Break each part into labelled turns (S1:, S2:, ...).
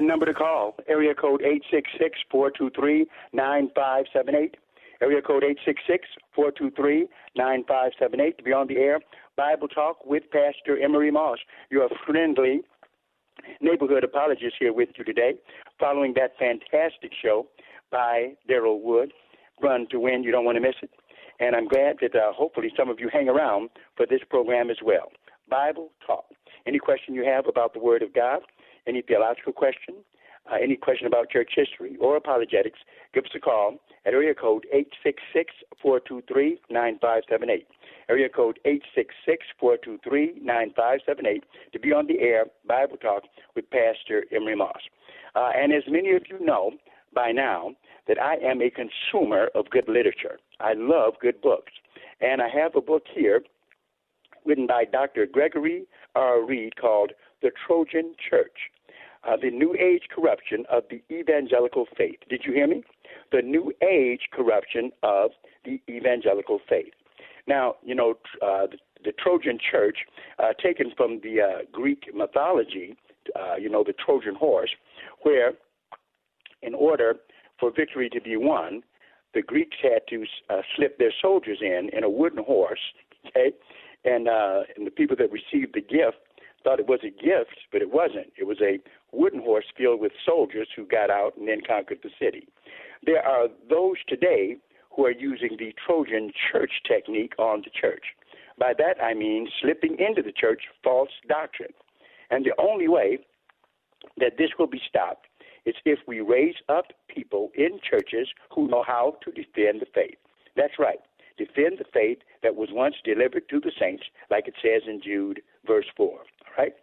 S1: Number to call, area code 866-423-9578. Area code 866-423-9578 to be on the air. Bible Talk with Pastor Emery Moss, your friendly neighborhood apologist here with you today, following that fantastic show by Daryl Wood, Run to Win. You don't want to miss it. And I'm glad that uh, hopefully some of you hang around for this program as well. Bible Talk. Any question you have about the Word of God, any theological question, uh, any question about church history or apologetics, give us a call at area code 866-423-9578. Area code 866-423-9578 to be on the air Bible Talk with Pastor Emery Moss. Uh, and as many of you know by now, that I am a consumer of good literature. I love good books. And I have a book here written by Dr. Gregory R. Reid called The Trojan Church uh, The New Age Corruption of the Evangelical Faith. Did you hear me? The New Age Corruption of the Evangelical Faith. Now, you know, uh, the, the Trojan Church, uh, taken from the uh, Greek mythology, uh, you know, the Trojan horse, where in order for victory to be won, the Greeks had to uh, slip their soldiers in in a wooden horse, okay, and and the people that received the gift thought it was a gift, but it wasn't. It was a wooden horse filled with soldiers who got out and then conquered the city. There are those today who are using the Trojan church technique on the church. By that I mean slipping into the church false doctrine. And the only way that this will be stopped is if we raise up people in churches who know how to defend the faith. That's right. Defend the faith that was once delivered to the saints, like it says in Jude, verse 4. Right?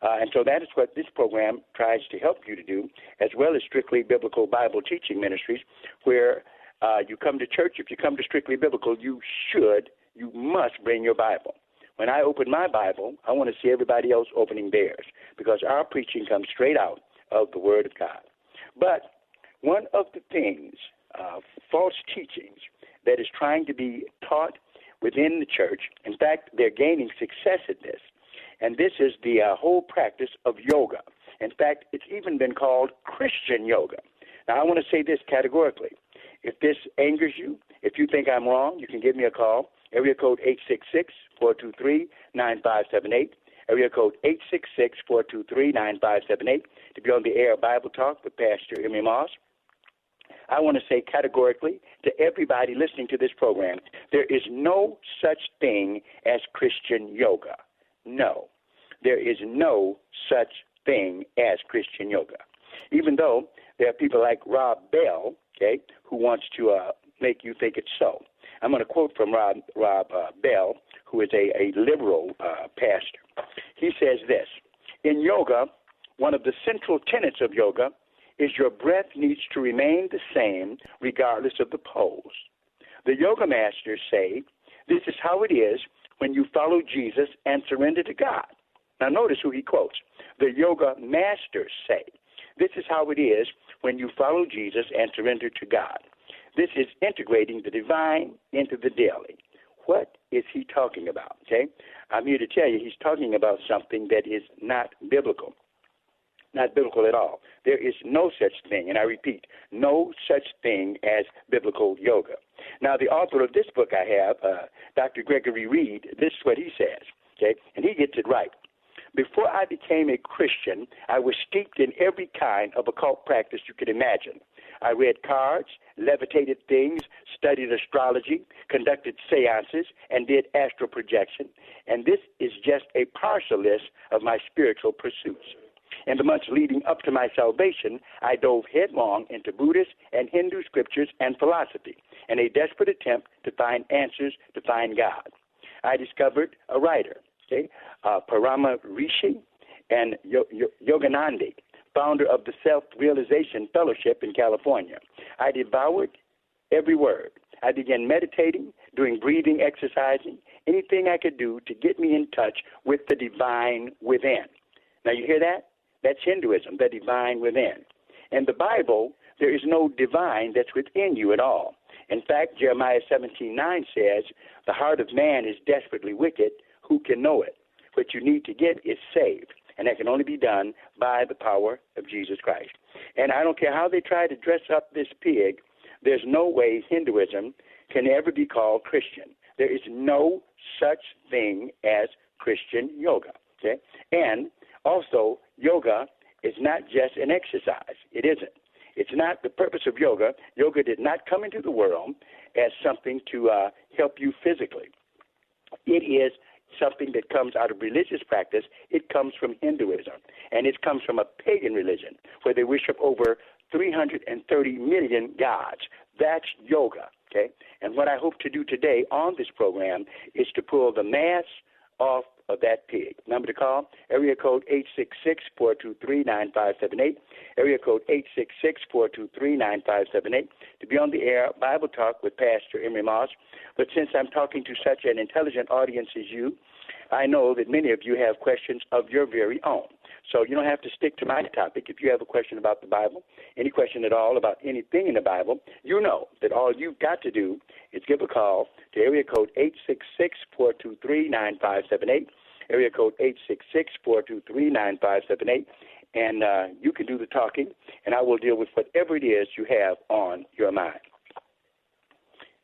S1: Uh, and so that is what this program tries to help you to do, as well as strictly biblical Bible teaching ministries, where uh, you come to church. If you come to strictly biblical, you should, you must bring your Bible. When I open my Bible, I want to see everybody else opening theirs because our preaching comes straight out of the Word of God. But one of the things, uh, false teachings, that is trying to be taught within the church, in fact, they're gaining success at this, and this is the uh, whole practice of yoga. In fact, it's even been called Christian yoga. Now, I want to say this categorically. If this angers you, if you think I'm wrong, you can give me a call. Area code 866 423 9578. Area code 866 423 9578 to be on the air Bible Talk with Pastor Emery Moss. I want to say categorically to everybody listening to this program there is no such thing as Christian yoga. No, there is no such thing as Christian yoga. Even though there are people like Rob Bell, okay, who wants to uh, make you think it's so. I'm going to quote from Rob, Rob uh, Bell, who is a, a liberal uh, pastor. He says this In yoga, one of the central tenets of yoga is your breath needs to remain the same regardless of the pose. The yoga masters say this is how it is when you follow Jesus and surrender to God. Now, notice who he quotes. The yoga masters say This is how it is when you follow Jesus and surrender to God. This is integrating the divine into the daily. What is he talking about? Okay? I'm here to tell you he's talking about something that is not biblical. Not biblical at all. There is no such thing, and I repeat, no such thing as biblical yoga. Now, the author of this book I have, uh, Dr. Gregory Reid, this is what he says, okay? And he gets it right. Before I became a Christian, I was steeped in every kind of occult practice you could imagine. I read cards, levitated things, studied astrology, conducted seances, and did astral projection. And this is just a partial list of my spiritual pursuits. In the months leading up to my salvation, I dove headlong into Buddhist and Hindu scriptures and philosophy in a desperate attempt to find answers to find God. I discovered a writer, okay, uh, Parama Rishi and Yogananda, founder of the Self Realization Fellowship in California. I devoured every word. I began meditating, doing breathing exercising, anything I could do to get me in touch with the divine within. Now, you hear that? That's Hinduism, the divine within. In the Bible, there is no divine that's within you at all. In fact, Jeremiah 17:9 says, "The heart of man is desperately wicked; who can know it?" What you need to get is saved, and that can only be done by the power of Jesus Christ. And I don't care how they try to dress up this pig, there's no way Hinduism can ever be called Christian. There is no such thing as Christian yoga. Okay? And also, yoga is not just an exercise. It isn't. It's not the purpose of yoga. Yoga did not come into the world as something to uh, help you physically. It is something that comes out of religious practice. It comes from Hinduism, and it comes from a pagan religion where they worship over 330 million gods. That's yoga. Okay, and what I hope to do today on this program is to pull the mass off of that pig. Number to call, area code 866-423-9578, area code 866-423-9578, to be on the air, Bible Talk with Pastor Emery Moss. But since I'm talking to such an intelligent audience as you, I know that many of you have questions of your very own. So you don't have to stick to my topic. If you have a question about the Bible, any question at all about anything in the Bible, you know that all you've got to do is give a call to area code 866-423-9578, area code 866-423-9578, and uh, you can do the talking, and I will deal with whatever it is you have on your mind.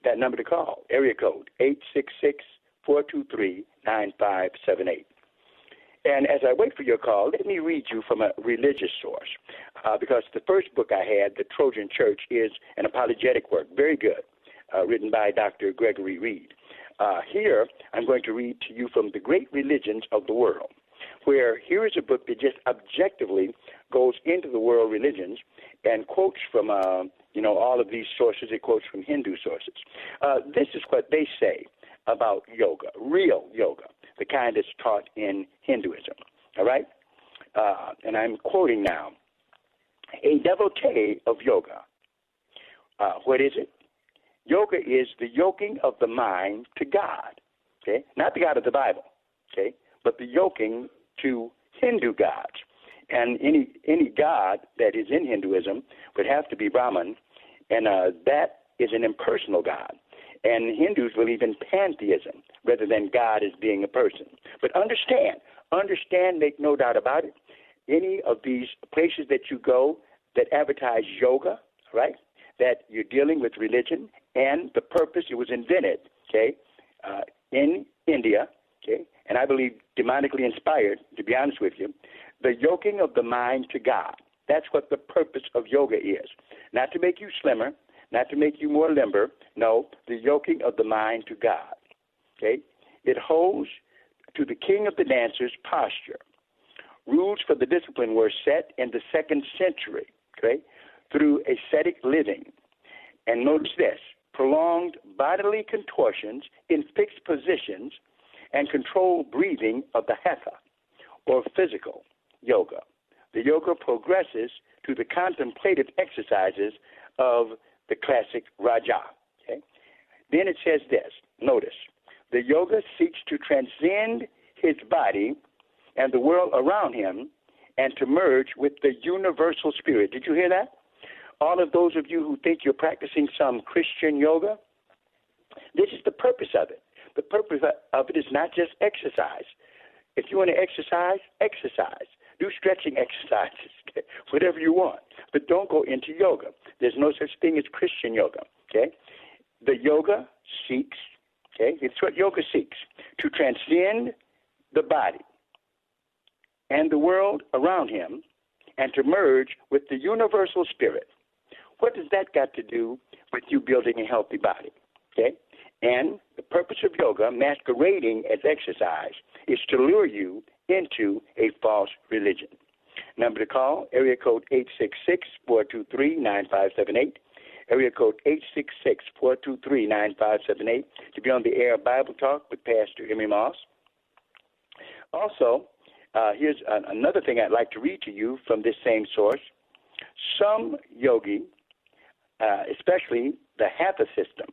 S1: That number to call, area code 866 423 9578. And as I wait for your call, let me read you from a religious source, uh, because the first book I had, The Trojan Church, is an apologetic work, very good, uh, written by Dr. Gregory Reid. Uh, here, I'm going to read to you from The Great Religions of the World, where here is a book that just objectively goes into the world religions and quotes from, uh, you know, all of these sources. It quotes from Hindu sources. Uh, this is what they say about yoga, real yoga, the kind that's taught in Hinduism. All right? Uh, and I'm quoting now a devotee of yoga. Uh, what is it? Yoga is the yoking of the mind to God. Okay? Not the God of the Bible, okay? But the yoking to Hindu gods. And any any god that is in Hinduism would have to be Brahman, and uh, that is an impersonal God. And Hindus believe in pantheism rather than God as being a person. But understand, understand, make no doubt about it. Any of these places that you go that advertise yoga, right? That you're dealing with religion and the purpose it was invented, okay, uh, in India, okay, and I believe demonically inspired, to be honest with you, the yoking of the mind to God. That's what the purpose of yoga is. Not to make you slimmer, not to make you more limber. No, the yoking of the mind to God. Okay? It holds to the king of the dancers posture. Rules for the discipline were set in the second century, okay, through ascetic living. And notice this prolonged bodily contortions in fixed positions and controlled breathing of the hatha, or physical yoga. The yoga progresses to the contemplative exercises of the classic Raja. Okay? Then it says this notice, the yoga seeks to transcend his body and the world around him and to merge with the universal spirit. Did you hear that? All of those of you who think you're practicing some Christian yoga, this is the purpose of it. The purpose of it is not just exercise. If you want to exercise, exercise. Do stretching exercises, whatever you want. But don't go into yoga. There's no such thing as Christian yoga. Okay? The yoga seeks, okay, it's what yoga seeks, to transcend the body and the world around him and to merge with the universal spirit. What does that got to do with you building a healthy body? Okay? And the purpose of yoga, masquerading as exercise, is to lure you into a false religion. Number to call, area code 866-423-9578. Area code 866-423-9578 to be on the air Bible Talk with Pastor Emery Moss. Also, uh, here's another thing I'd like to read to you from this same source. Some yogi, uh, especially the Hatha system,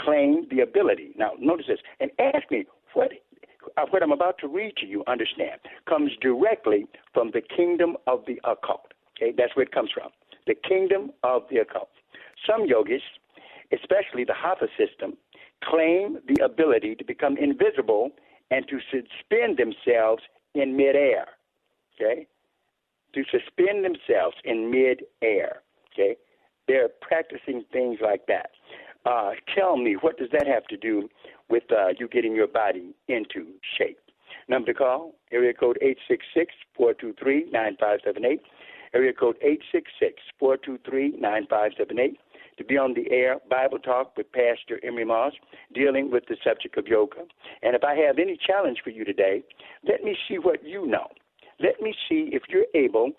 S1: claim the ability. Now, notice this, and ask me what uh, what I'm about to read to you. Understand comes directly from the kingdom of the occult. Okay, that's where it comes from. The kingdom of the occult. Some yogis, especially the Hatha system, claim the ability to become invisible and to suspend themselves in midair. Okay, to suspend themselves in midair. Okay, they're practicing things like that. Uh, tell me, what does that have to do with uh, you getting your body into shape? Number to call, area code 866-423-9578. Area code 866-423-9578 to be on the air Bible Talk with Pastor Emery Moss dealing with the subject of yoga. And if I have any challenge for you today, let me see what you know. Let me see if you're able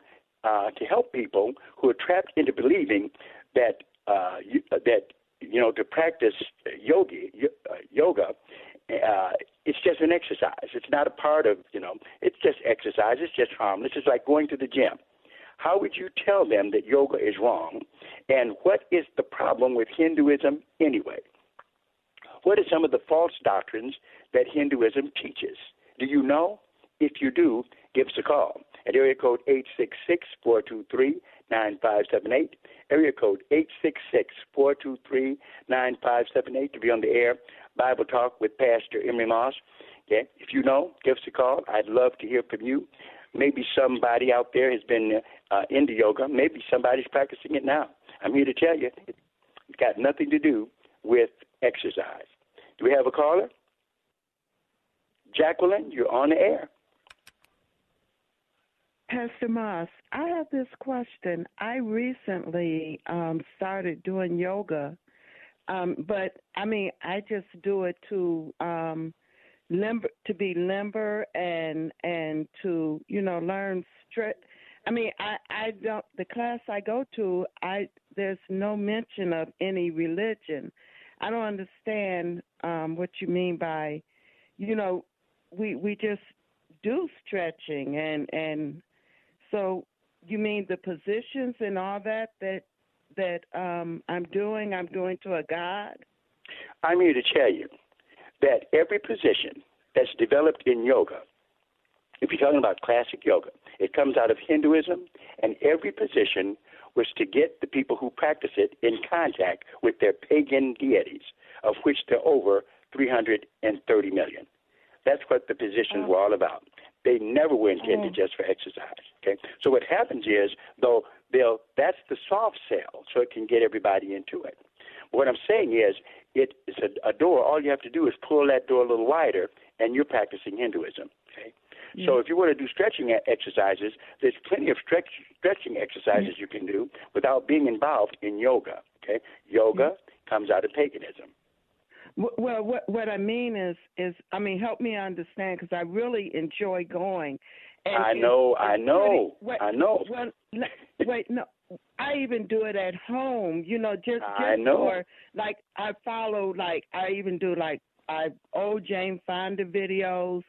S1: uh, to help people who are trapped into believing that uh, you, that you know, to practice yogi, uh, yoga, uh, it's just an exercise. It's not a part of, you know, it's just exercise. It's just harmless. It's like going to the gym. How would you tell them that yoga is wrong? And what is the problem with Hinduism anyway? What are some of the false doctrines that Hinduism teaches? Do you know? If you do, give us a call at area code 866 423 9578. Area code 866 423 9578 to be on the air. Bible Talk with Pastor Emery Moss. Okay? If you know, give us a call. I'd love to hear from you. Maybe somebody out there has been uh, into yoga. Maybe somebody's practicing it now. I'm here to tell you it's got nothing to do with exercise. Do we have a caller? Jacqueline, you're on the air.
S2: Pastor Moss, I have this question. I recently um, started doing yoga, um, but I mean, I just do it to um, limber, to be limber and and to you know learn stretch. I mean, I I don't the class I go to. I there's no mention of any religion. I don't understand um, what you mean by, you know, we we just do stretching and and so you mean the positions and all that that that um, I'm doing, I'm doing to a God?
S1: I'm here to tell you that every position that's developed in yoga, if you're talking about classic yoga, it comes out of Hinduism, and every position was to get the people who practice it in contact with their pagan deities, of which there are over 330 million. That's what the positions oh. were all about. They never were intended just for exercise. Okay, so what happens is though they'll that's the soft sell, so it can get everybody into it. But what I'm saying is it is a, a door. All you have to do is pull that door a little wider, and you're practicing Hinduism. Okay. So if you want to do stretching exercises, there's plenty of stretch, stretching exercises you can do without being involved in yoga. Okay, yoga comes out of paganism.
S2: Well, what what I mean is is I mean help me understand because I really enjoy going.
S1: And I know, I know,
S2: wait,
S1: I know.
S2: Well, wait, no, I even do it at home. You know, just
S1: I
S2: just
S1: know.
S2: for like I follow like I even do like I old Jane Fonda videos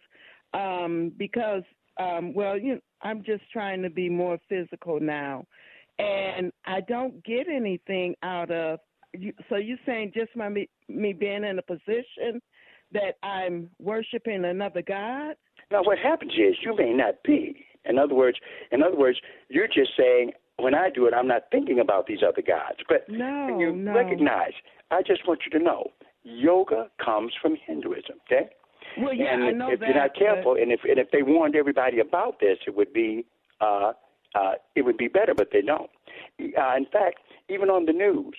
S2: um because um well you know, I'm just trying to be more physical now and I don't get anything out of you, so you're saying just my me, me being in a position that I'm worshiping another god?
S1: Now, what happens is you may not be In other words, in other words, you're just saying when I do it, I'm not thinking about these other gods. But
S2: no,
S1: you
S2: no.
S1: recognize, I just want you to know, yoga comes from Hinduism. Okay.
S2: Well, yeah,
S1: and
S2: I know
S1: if
S2: that.
S1: you're not careful,
S2: but...
S1: and if and if they warned everybody about this, it would be uh, uh, it would be better, but they don't. Uh, in fact, even on the news,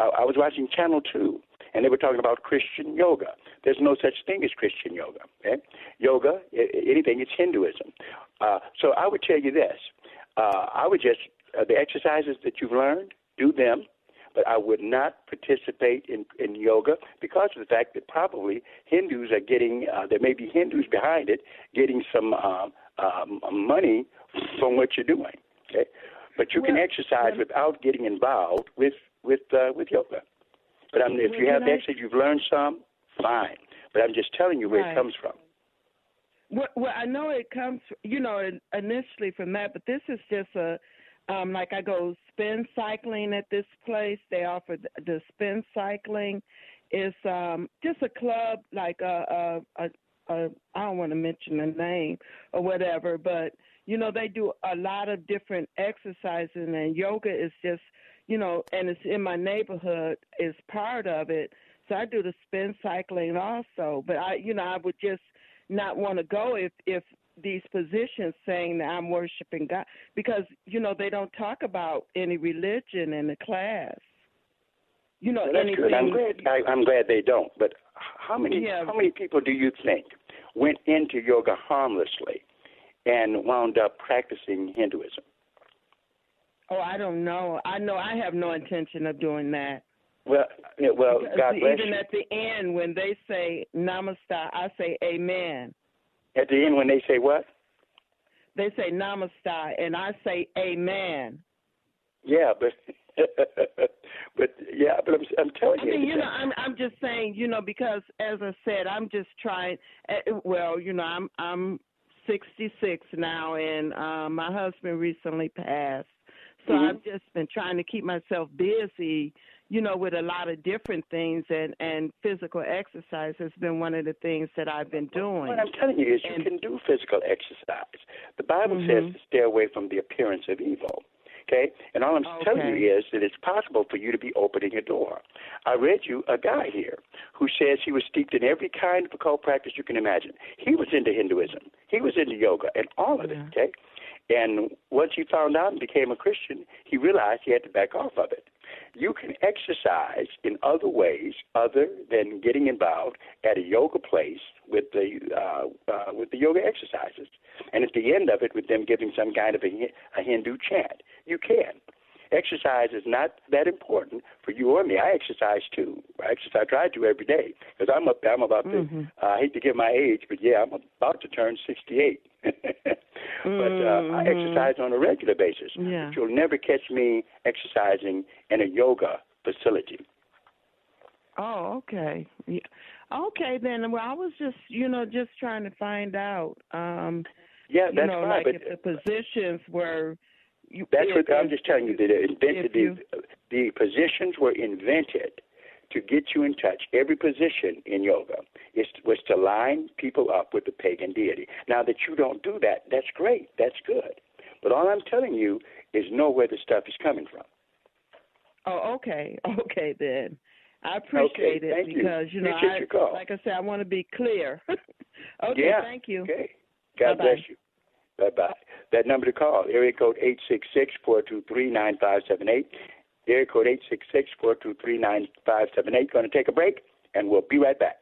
S1: uh, I was watching Channel Two, and they were talking about Christian yoga. There's no such thing as Christian yoga. Okay? Yoga, anything, it's Hinduism. Uh, so I would tell you this: uh, I would just uh, the exercises that you've learned, do them. But I would not participate in, in yoga because of the fact that probably Hindus are getting, uh, there may be Hindus behind it, getting some um, um, money from what you're doing. Okay, but you
S2: well,
S1: can exercise without getting involved with with uh, with yoga. But I'm, if you have exercise, you've learned some, fine. But I'm just telling you where
S2: right.
S1: it comes from.
S2: Well, well, I know it comes, you know, initially from that, but this is just a, um, like I go spin cycling at this place. They offer the, the spin cycling. It's um, just a club, like a, a, a, a I don't want to mention the name or whatever, but you know they do a lot of different exercises, and yoga is just, you know, and it's in my neighborhood is part of it. So I do the spin cycling also, but I, you know, I would just not want to go if if these positions saying that I'm worshiping God because you know they don't talk about any religion in the class. You know
S1: well, that's
S2: anything.
S1: Good. I'm glad. I, I'm glad they don't. But how many
S2: Yeah.
S1: how many people do you think went into yoga harmlessly and wound up practicing Hinduism?
S2: Oh, I don't know. I know I have no intention of doing that.
S1: Well, yeah, well,
S2: Because
S1: God bless
S2: even
S1: you.
S2: at the end when they say namaste, I say amen.
S1: At the end, when they say what?
S2: They say namaste, and I say amen.
S1: Yeah, but but yeah, but I'm, I'm telling
S2: I
S1: you.
S2: mean, you know, I'm I'm just saying, you know, because as I said, I'm just trying. Uh, well, you know, I'm I'm 66 now, and uh, my husband recently passed, so
S1: Mhm.
S2: I've just been trying to keep myself busy, you know, with a lot of different things, and and physical exercise has been one of the things that I've been doing.
S1: What I'm telling you is you can do physical exercise. The Bible
S2: Mhm.
S1: says to stay away from the appearance of evil. Okay? And all I'm telling you is that it's possible for you to be opening a door. I read you a guy here who says he was steeped in every kind of occult practice you can imagine. He was into Hinduism. He was into yoga and all of
S2: Yeah.
S1: it, okay? And once he found out and became a Christian, he realized he had to back off of it. You can exercise in other ways other than getting involved at a yoga place with the uh, uh, with the yoga exercises, and at the end of it, with them giving some kind of a, a Hindu chant. You can. Exercise is not that important for you or me. I exercise too. I exercise. I try to every day because I'm up. I'm about to.
S2: Mhm.
S1: Uh, I hate to give my age, but yeah, I'm about to turn 68. but uh, I
S2: Mhm.
S1: exercise on a regular basis.
S2: Yeah.
S1: But you'll never catch me exercising in a yoga facility.
S2: Oh, okay. Yeah. Okay, then. Well, I was just, you know, just trying to find out. Um,
S1: Yeah,
S2: you
S1: that's
S2: know,
S1: fine.
S2: like
S1: but
S2: if the positions were. You,
S1: That's what I'm just telling you. That invented
S2: you-
S1: the the positions were invented to get you in touch. Every position in yoga is was to line people up with the pagan deity. Now that you don't do that, that's great. That's good. But all I'm telling you is know where the stuff is coming from.
S2: Oh, okay, okay then. I appreciate it
S1: thank you.
S2: because you know, I,
S1: your call.
S2: like I said, I want to be clear. okay,
S1: yeah.
S2: thank you.
S1: Okay. God
S2: Bye-bye.
S1: bless you. Bye bye. That number to call, area code eight six six four two three nine five seven eight. Area code eight six six four two three nine five seven eight. Going to take a break, and we'll be right back.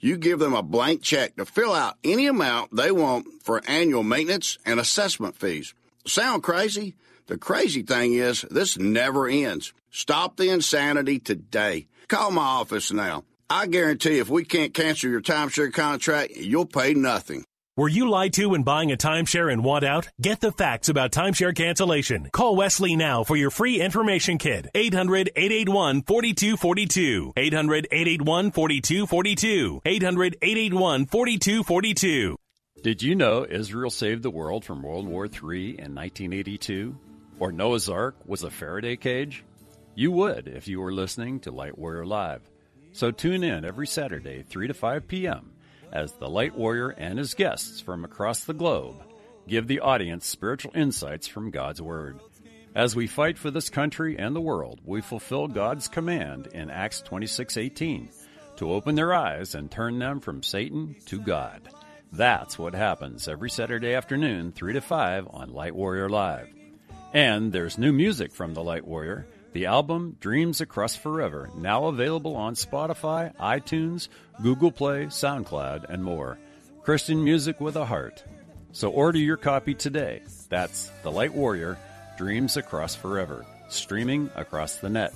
S3: you give them a blank check to fill out any amount they want for annual maintenance and assessment fees. Sound crazy? The crazy thing is, this never ends. Stop the insanity today. Call my office now. I guarantee if we can't cancel your timeshare contract, you'll pay nothing.
S4: Were you lied to when buying a timeshare and want out? Get the facts about timeshare cancellation. Call Wesley now for your free information kit. 800 881 4242. 800 881 4242. 800 881 4242.
S5: Did you know Israel saved the world from World War III in 1982? Or Noah's Ark was a Faraday cage? You would if you were listening to Light Warrior Live. So tune in every Saturday, 3 to 5 p.m as the Light Warrior and his guests from across the globe give the audience spiritual insights from God's Word. As we fight for this country and the world, we fulfill God's command in Acts 26:18 to open their eyes and turn them from Satan to God. That's what happens every Saturday afternoon, 3 to 5 on Light Warrior Live. And there's new music from the Light Warrior the album Dreams Across Forever, now available on Spotify, iTunes, Google Play, SoundCloud, and more. Christian music with a heart. So order your copy today. That's The Light Warrior Dreams Across Forever, streaming across the net.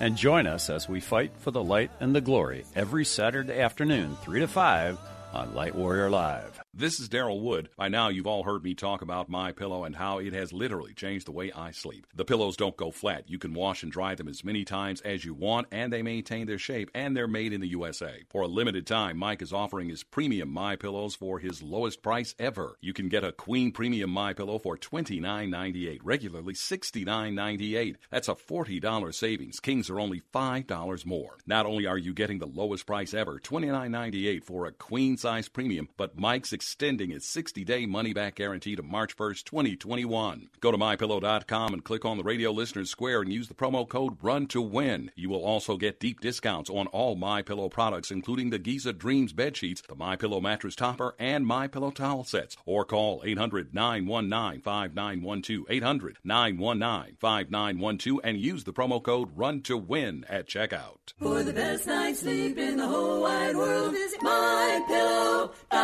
S5: And join us as we fight for the light and the glory every Saturday afternoon, 3 to 5 on Light Warrior Live.
S6: This is Daryl Wood. By now, you've all heard me talk about my pillow and how it has literally changed the way I sleep. The pillows don't go flat. You can wash and dry them as many times as you want, and they maintain their shape. And they're made in the USA. For a limited time, Mike is offering his premium My Pillows for his lowest price ever. You can get a Queen Premium My Pillow for $29.98, regularly $69.98. That's a $40 savings. Kings are only $5 more. Not only are you getting the lowest price ever, $29.98 for a queen size premium, but Mike's extending its 60-day money-back guarantee to March 1st, 2021. Go to mypillow.com and click on the Radio Listeners Square and use the promo code RUN to win. You will also get deep discounts on all MyPillow products, including the Giza Dreams bed sheets, the MyPillow mattress topper, and MyPillow towel sets. Or call 800-919-5912, 800-919-5912, and use the promo code RUN to win at checkout.
S7: For the best night's sleep in the whole wide world, visit mypillow.com.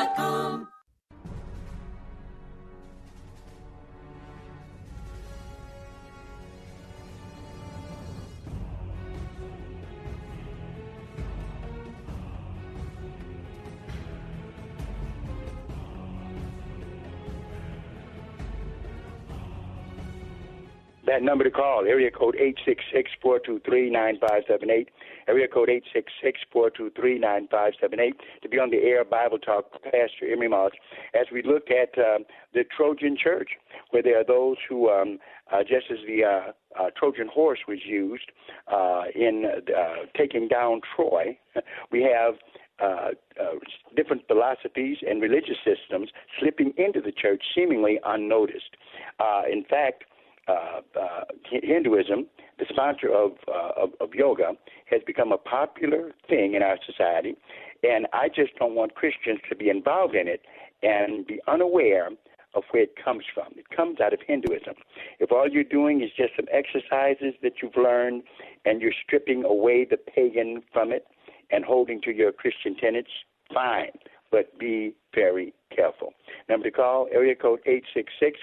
S1: That number to call, area code 866-423-9578, area code 866-423-9578, to be on the air Bible Talk Pastor Emery Moss, as we look at um, the Trojan Church, where there are those who, um, uh, just as the uh, uh, Trojan horse was used uh, in uh, taking down Troy, we have uh, uh, different philosophies and religious systems slipping into the church seemingly unnoticed. Uh, in fact, uh, uh, Hinduism, the sponsor of, uh, of, of yoga, has become a popular thing in our society, and I just don't want Christians to be involved in it and be unaware of where it comes from. It comes out of Hinduism. If all you're doing is just some exercises that you've learned and you're stripping away the pagan from it and holding to your Christian tenets, fine, but be very careful. Number to call, area code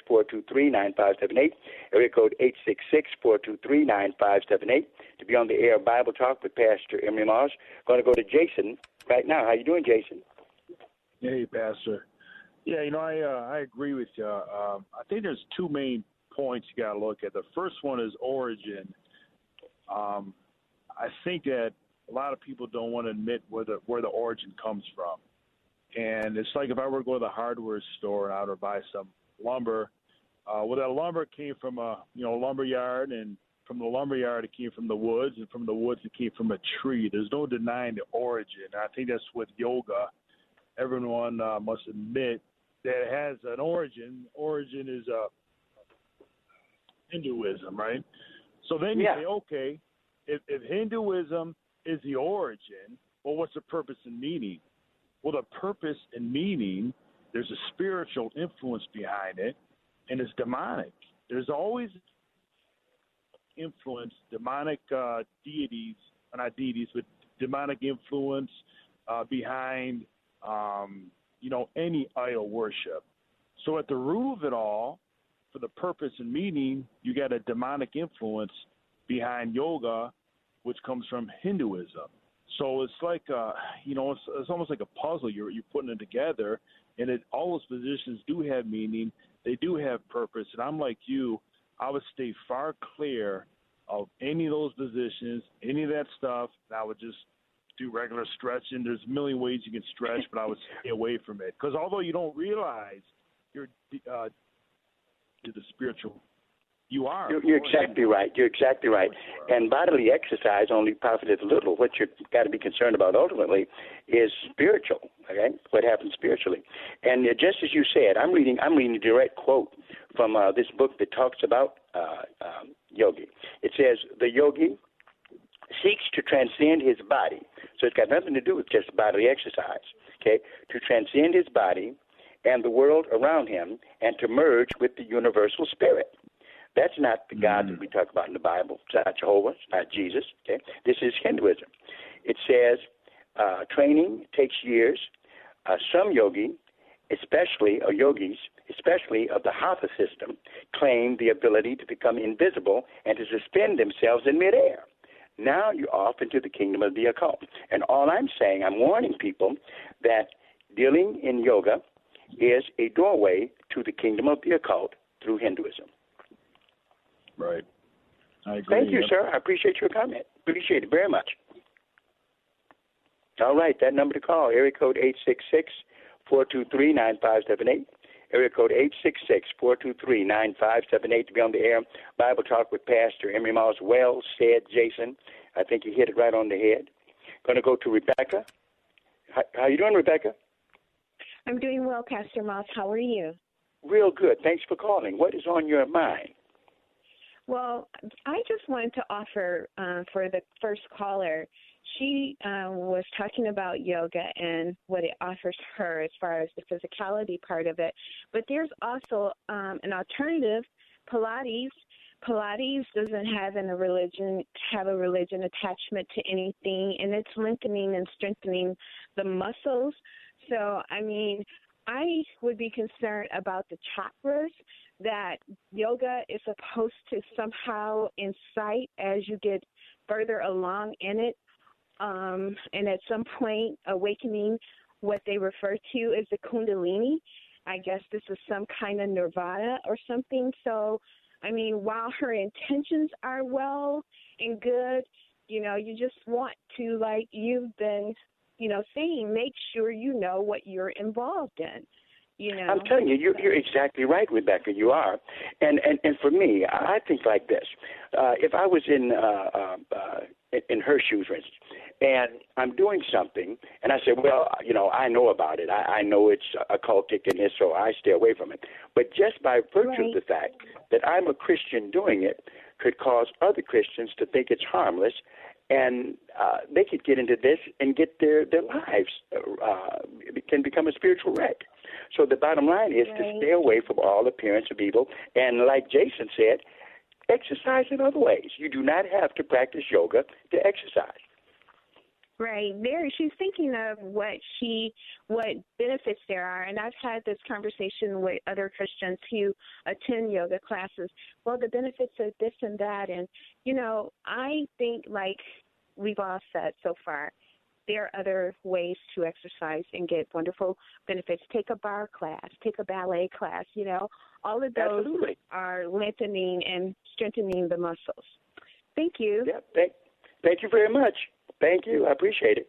S1: 866-423-9578, area code 866-423-9578 to be on the air Bible Talk with Pastor Emery Moss. Going to go to Jason right now. How you doing, Jason?
S8: Hey, Pastor. Yeah, you know, I uh, I agree with you. Um, I think there's two main points you got to look at. The first one is origin. Um, I think that a lot of people don't want to admit where the where the origin comes from. And it's like if I were to go to the hardware store and I were to buy some lumber, uh, well, that lumber came from a you know lumber yard, and from the lumber yard it came from the woods, and from the woods it came from a tree. There's no denying the origin. I think that's with yoga. Everyone uh, must admit that it has an origin. Origin is uh, Hinduism, right? So then you
S1: Yeah.
S8: say, okay, if, if Hinduism is the origin, well, what's the purpose and meaning? Well, the purpose and meaning, there's a spiritual influence behind it, and it's demonic. There's always influence, demonic uh, deities, not deities, but demonic influence uh, behind, um, you know, any idol worship. So at the root of it all, for the purpose and meaning, you got a demonic influence behind yoga, which comes from Hinduism. So it's like uh, you know, it's, it's almost like a puzzle. You're you're putting it together, and it all those positions do have meaning. They do have purpose. And I'm like you, I would stay far clear of any of those positions, any of that stuff. And I would just do regular stretching. There's a million ways you can stretch, but I would stay away from it because although you don't realize you're uh, the spiritual you are.
S1: You're, you're exactly right. You're exactly right. And bodily exercise only profiteth little. What you've got to be concerned about ultimately is spiritual. Okay, what happens spiritually. And uh, just as you said, I'm reading. I'm reading a direct quote from uh, this book that talks about uh, um, yogi. It says the yogi seeks to transcend his body. So it's got nothing to do with just bodily exercise. Okay, to transcend his body and the world around him, and to merge with the universal spirit. That's not the God mm. that we talk about in the Bible. It's not Jehovah. It's not Jesus. Okay, this is Hinduism. It says uh, training takes years. Uh, some yogi, especially or yogis, especially of the Hatha system, claim the ability to become invisible and to suspend themselves in midair. Now you're off into the kingdom of the occult. And all I'm saying, I'm warning people that dealing in yoga is a doorway to the kingdom of the occult through Hinduism.
S8: Right. I agree.
S1: Thank you, sir. I appreciate your comment. Appreciate it very much. All right, that number to call, area code eight six six four two three nine five seven eight. Area code eight six six four two three nine five seven eight to be on the air. Bible Talk with Pastor Emery Moss. Well said, Jason. I think you hit it right on the head. Going to go to Rebecca. How, how you doing, Rebecca?
S9: I'm doing well, Pastor Moss. How are you?
S1: Real good. Thanks for calling. What is on your mind?
S9: Well, I just wanted to offer uh, for the first caller. She uh, was talking about yoga and what it offers her as far as the physicality part of it. But there's also um, an alternative, Pilates. Pilates doesn't have a religion have a religion attachment to anything, and it's lengthening and strengthening the muscles. So, I mean, I would be concerned about the chakras that yoga is supposed to somehow incite as you get further along in it, um, and at some point awakening what they refer to as the kundalini. I guess this is some kind of nirvana or something. So, I mean, while her intentions are well and good, you know, you just want to, like you've been, you know, saying, make sure you know what you're involved in. You know,
S1: I'm telling you, you're, you're exactly right, Rebecca. You are, and and and for me, I think like this: uh, if I was in uh, uh, uh, in her shoes, for instance, and I'm doing something, and I say, well, you know, I know about it. I, I know it's occultic and this, so I stay away from it. But just by virtue right. of the fact that I'm a Christian doing it, could cause other Christians to think it's harmless and uh, they could get into this and get their their lives uh, can become a spiritual wreck. So the bottom line is right. to stay away from all appearance of evil, and like Jason said, exercise in other ways. You do not have to practice yoga to exercise.
S9: Right. There she's thinking of what she what benefits there are and I've had this conversation with other Christians who attend yoga classes. Well the benefits of this and that and you know, I think like we've all said so far, there are other ways to exercise and get wonderful benefits. Take a barre class, take a ballet class, you know. All of those
S1: Absolutely.
S9: are lengthening and strengthening the muscles. Thank you.
S1: Yeah, thank, thank you very much. Thank you. I appreciate it.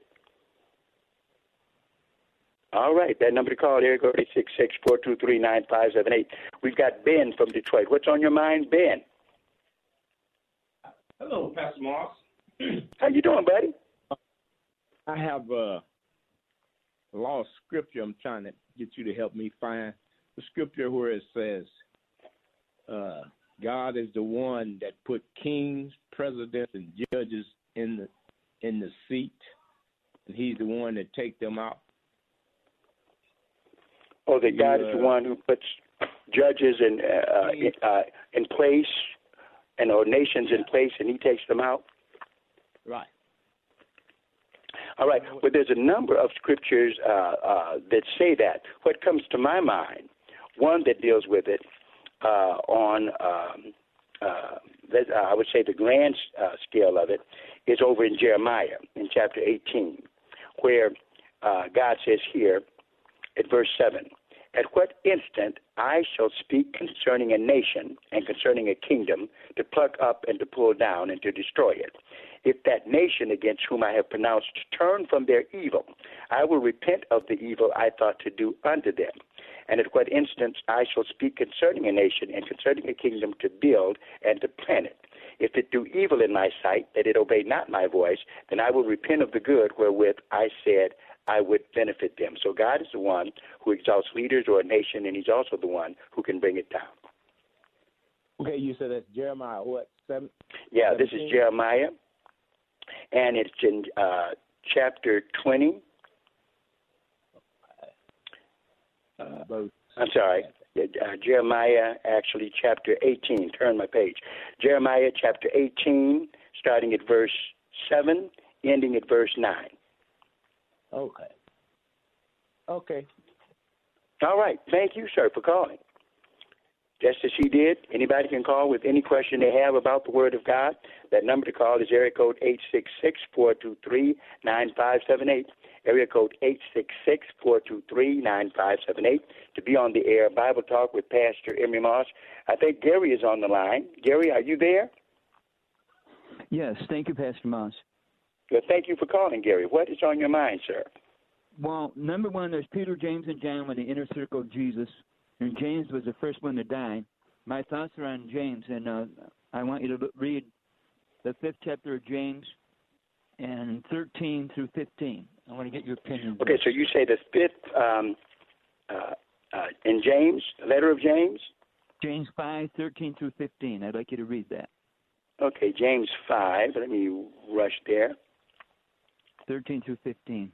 S1: All right, that number to call here, go to six six four two three nine five seven eight. We've got Ben from Detroit. What's on your mind, Ben?
S10: Hello, Pastor Moss.
S1: How you doing, buddy?
S10: I have a law scripture I'm trying to get you to help me find. The scripture where it says, uh, God is the one that put kings, presidents, and judges in the in the seat, and He's the one that take them out.
S1: Oh, that God is the one who puts judges in uh, in, uh, in place and or nations in place, and He takes them out.
S10: Right.
S1: All right. Well, there's a number of scriptures uh, uh, that say that. What comes to my mind, one that deals with it uh, on, um, uh, I would say, the grand uh, scale of it, is over in Jeremiah in chapter 18, where uh, God says here at verse 7 At what instant I shall speak concerning a nation and concerning a kingdom to pluck up and to pull down and to destroy it. If that nation against whom I have pronounced turn from their evil, I will repent of the evil I thought to do unto them. And at what instance I shall speak concerning a nation and concerning a kingdom to build and to plant it. If it do evil in my sight, that it obey not my voice, then I will repent of the good wherewith I said I would benefit them. So God is the one who exalts leaders or a nation, and He's also the one who can bring it down.
S10: Okay, you said that's Jeremiah what seven?
S1: Yeah, this is Jeremiah, and it's in uh, chapter twenty.
S10: Uh.
S1: I'm sorry, uh, Jeremiah, actually, chapter 18. Turn my page. Jeremiah, chapter 18, starting at verse 7, ending at verse 9.
S10: Okay. Okay.
S1: All right. Thank you, sir, for calling. Just as he did, anybody can call with any question they have about the Word of God. That number to call is area code 866 423 9578. Area code 866 423 9578 to be on the air Bible Talk with Pastor Emery Moss. I think Gary is on the line. Gary, are you there?
S11: Yes. Thank you, Pastor Moss.
S1: Well, thank you for calling, Gary. What is on your mind, sir?
S11: Well, number one, there's Peter, James, and John with the inner circle of Jesus, and James was the first one to die. My thoughts are on James, and uh, I want you to read the fifth chapter of James and 13 through 15. I want to get your opinion.
S1: Okay, so you say the fifth um, uh, uh, in James, letter of James?
S11: James 5, 13 through 15. I'd like you to read that.
S1: Okay, James 5. Let me rush there.
S11: 13 through 15.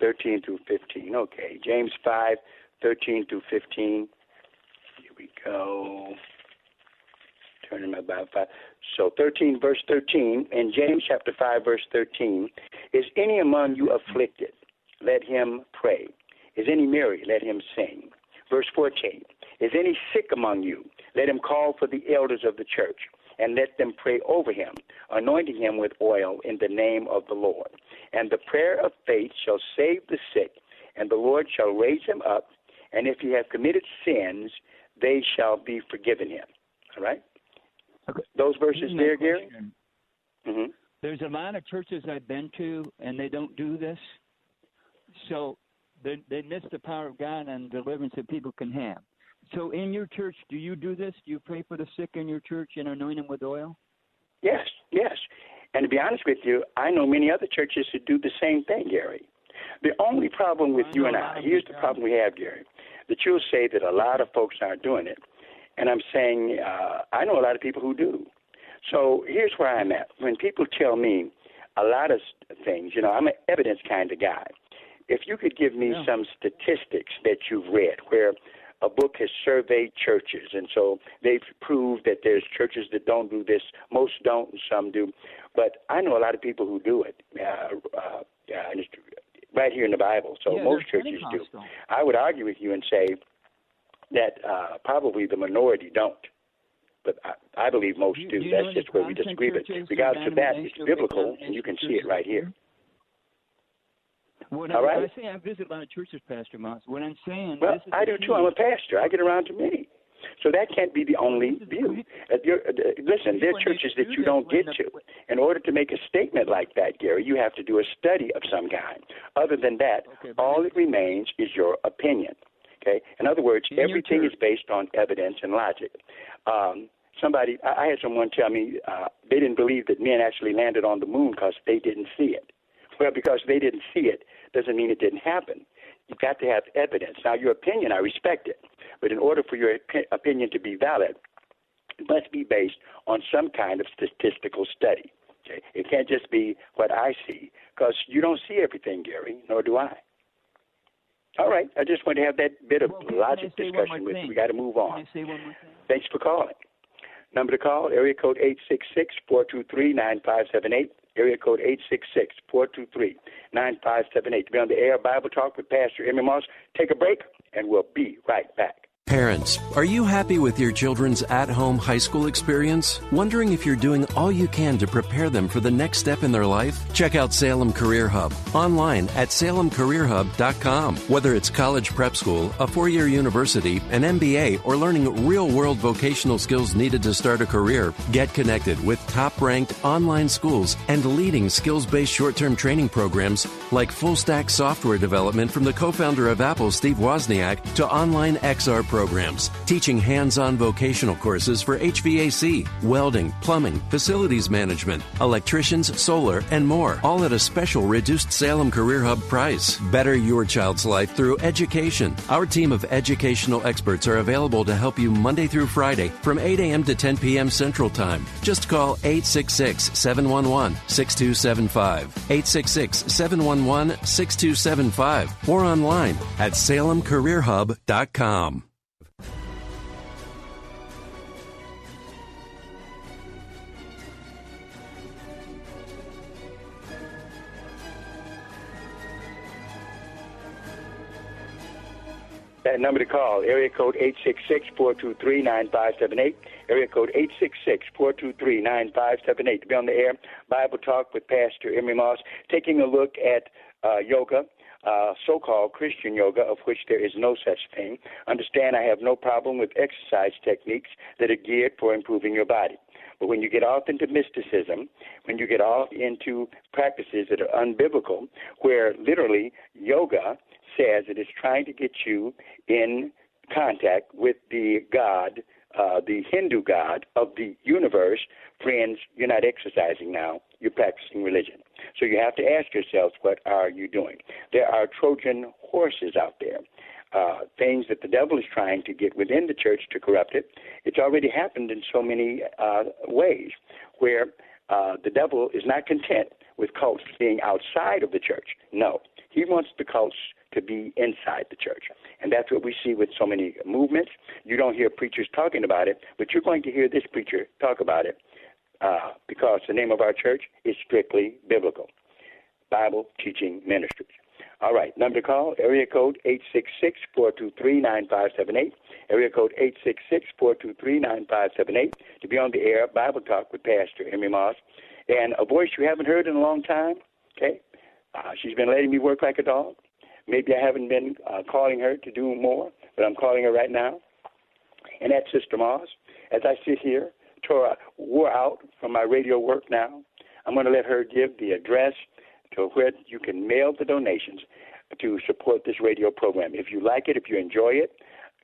S1: 13 through 15. Okay, James 5, 13 through 15. Here we go. Turning my Bible. Five. So 13, verse 13, in James chapter 5, verse 13, is any among you afflicted? Let him pray. Is any merry? Let him sing. Verse 14, is any sick among you? Let him call for the elders of the church and let them pray over him, anointing him with oil in the name of the Lord. And the prayer of faith shall save the sick, and the Lord shall raise him up, and if he have committed sins, they shall be forgiven him. All right?
S11: Okay.
S1: Those verses there, Gary? Mm-hmm.
S11: There's a lot of churches I've been to, and they don't do this. So they, they miss the power of God and deliverance that people can have. So in your church, do you do this? Do you pray for the sick in your church and anoint them with oil?
S1: Yes, yes. And to be honest with you, I know many other churches who do the same thing, Gary. The only problem with you and I, here's the problem we have, Gary, that you'll say that a lot of folks aren't doing it. And I'm saying, uh, I know a lot of people who do. So here's where I'm at. When people tell me a lot of things, you know, I'm an evidence kind of guy. If you could give me yeah. some statistics that you've read where a book has surveyed churches, and so they've proved that there's churches that don't do this. Most don't, and some do. But I know a lot of people who do it. Uh, uh, uh, right here in the Bible. So
S11: yeah,
S1: most churches do. I would argue with you and say that uh, probably the minority don't. But I, I believe most
S11: do.
S1: do.
S11: do
S1: That's just where we disagree. But regardless of that, it's biblical, and you can see it right here.
S11: When
S1: All
S11: I,
S1: right.
S11: I say I visit a lot of churches, Pastor Moss, what I'm saying.
S1: Well,
S11: this is
S1: I do
S11: key.
S1: too. I'm a pastor. I get around to many. So that can't be the only view. Uh, uh, listen, there are churches that you don't get to. In order to make a statement like that, Gary, you have to do a study of some kind. Other than that, all that remains is your opinion. Okay. In other words,
S11: In
S1: everything is based on evidence and logic. Um, somebody, I I had someone tell me uh, they didn't believe that men actually landed on the moon because they didn't see it. Well, because they didn't see it doesn't mean it didn't happen. You've got to have evidence. Now, your opinion, I respect it, but in order for your opi- opinion to be valid, it must be based on some kind of statistical study. Okay? It can't just be what I see, because you don't see everything, Gary, nor do I. All right, I just want to have that bit of
S11: Well,
S1: logic
S11: I say one
S1: discussion with you. We got to move on.
S11: I say one more thing?
S1: Thanks for calling. Number to call, area code 866-423-9578. Area code 866-423-9578. To be on the air, Bible Talk with Pastor Emery Moss. Take a break, and we'll be right back.
S12: Parents, are you happy with your children's at home high school experience? Wondering if you're doing all you can to prepare them for the next step in their life? Check out Salem Career Hub online at salemcareerhub.com. Whether it's college prep school, a four year university, an MBA, or learning real world vocational skills needed to start a career, get connected with top ranked online schools and leading skills based short term training programs like full stack software development from the co founder of Apple, Steve Wozniak, to online XR programs, teaching hands on vocational courses for HVAC, welding, plumbing, facilities management, electricians, solar, and more, all at a special reduced Salem Career Hub price. Better your child's life through education. Our team of educational experts are available to help you Monday through Friday from 8 a.m. to 10 p.m. Central Time. Just call 866 711 6275. 866 711 6275 or online at salemcareerhub.com.
S1: That number to call, area code 866-423-9578, area code 866-423-9578. To be on the air, Bible Talk with Pastor Emery Moss, taking a look at uh, yoga, uh, so-called Christian yoga, of which there is no such thing. Understand I have no problem with exercise techniques that are geared for improving your body. But when you get off into mysticism, when you get off into practices that are unbiblical, where literally yoga says it is trying to get you in contact with the God, uh, the Hindu God of the universe, friends, you're not exercising now, you're practicing religion. So you have to ask yourselves, what are you doing? There are Trojan horses out there. Uh, things that the devil is trying to get within the church to corrupt it. It's already happened in so many uh, ways where uh, the devil is not content with cults being outside of the church. No, he wants the cults to be inside the church. And that's what we see with so many movements. You don't hear preachers talking about it, but you're going to hear this preacher talk about it uh, because the name of our church is strictly biblical Bible Teaching Ministries. All right, number to call, area code 866-423-9578, area code 866-423-9578, to be on the air, Bible Talk with Pastor Emery Moss. And a voice you haven't heard in a long time, okay? Uh, she's been letting me work like a dog. Maybe I haven't been uh, calling her to do more, but I'm calling her right now. And that's Sister Moss. As I sit here, tore, wore out from my radio work now, I'm going to let her give the address to where you can mail the donations to support this radio program. If you like it, if you enjoy it,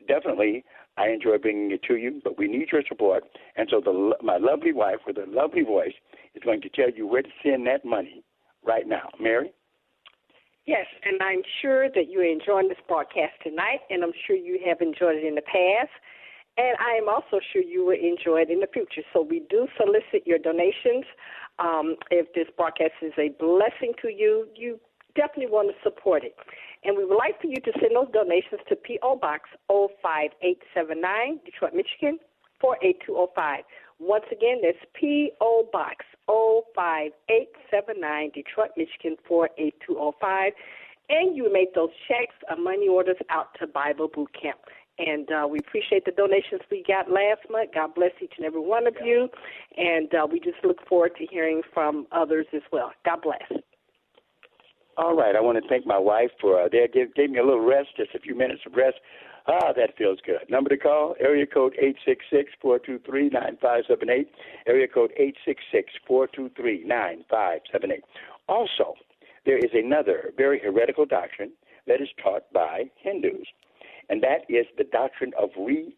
S1: definitely I enjoy bringing it to you, but we need your support. And so the, my lovely wife with a lovely voice is going to tell you where to send that money right now. Mary?
S13: Yes, and I'm sure that you're enjoying this broadcast tonight, and I'm sure you have enjoyed it in the past, and I am also sure you will enjoy it in the future. So we do solicit your donations. Um, if this broadcast is a blessing to you, you definitely want to support it. And we would like for you to send those donations to P.O. Box 05879, Detroit, Michigan 48205. Once again, that's P.O. Box 05879, Detroit, Michigan 48205. And you make those checks or money orders out to Bible Boot Camp. And uh, we appreciate the donations we got last month. God bless each and every one of you. And uh, we just look forward to hearing from others as well. God bless.
S1: All right. I want to thank my wife for uh, they gave, gave me a little rest, just a few minutes of rest. Ah, that feels good. Number to call, area code 866-423-9578, area code 866-423-9578. Also, there is another very heretical doctrine that is taught by Hindus, and that is the doctrine of re,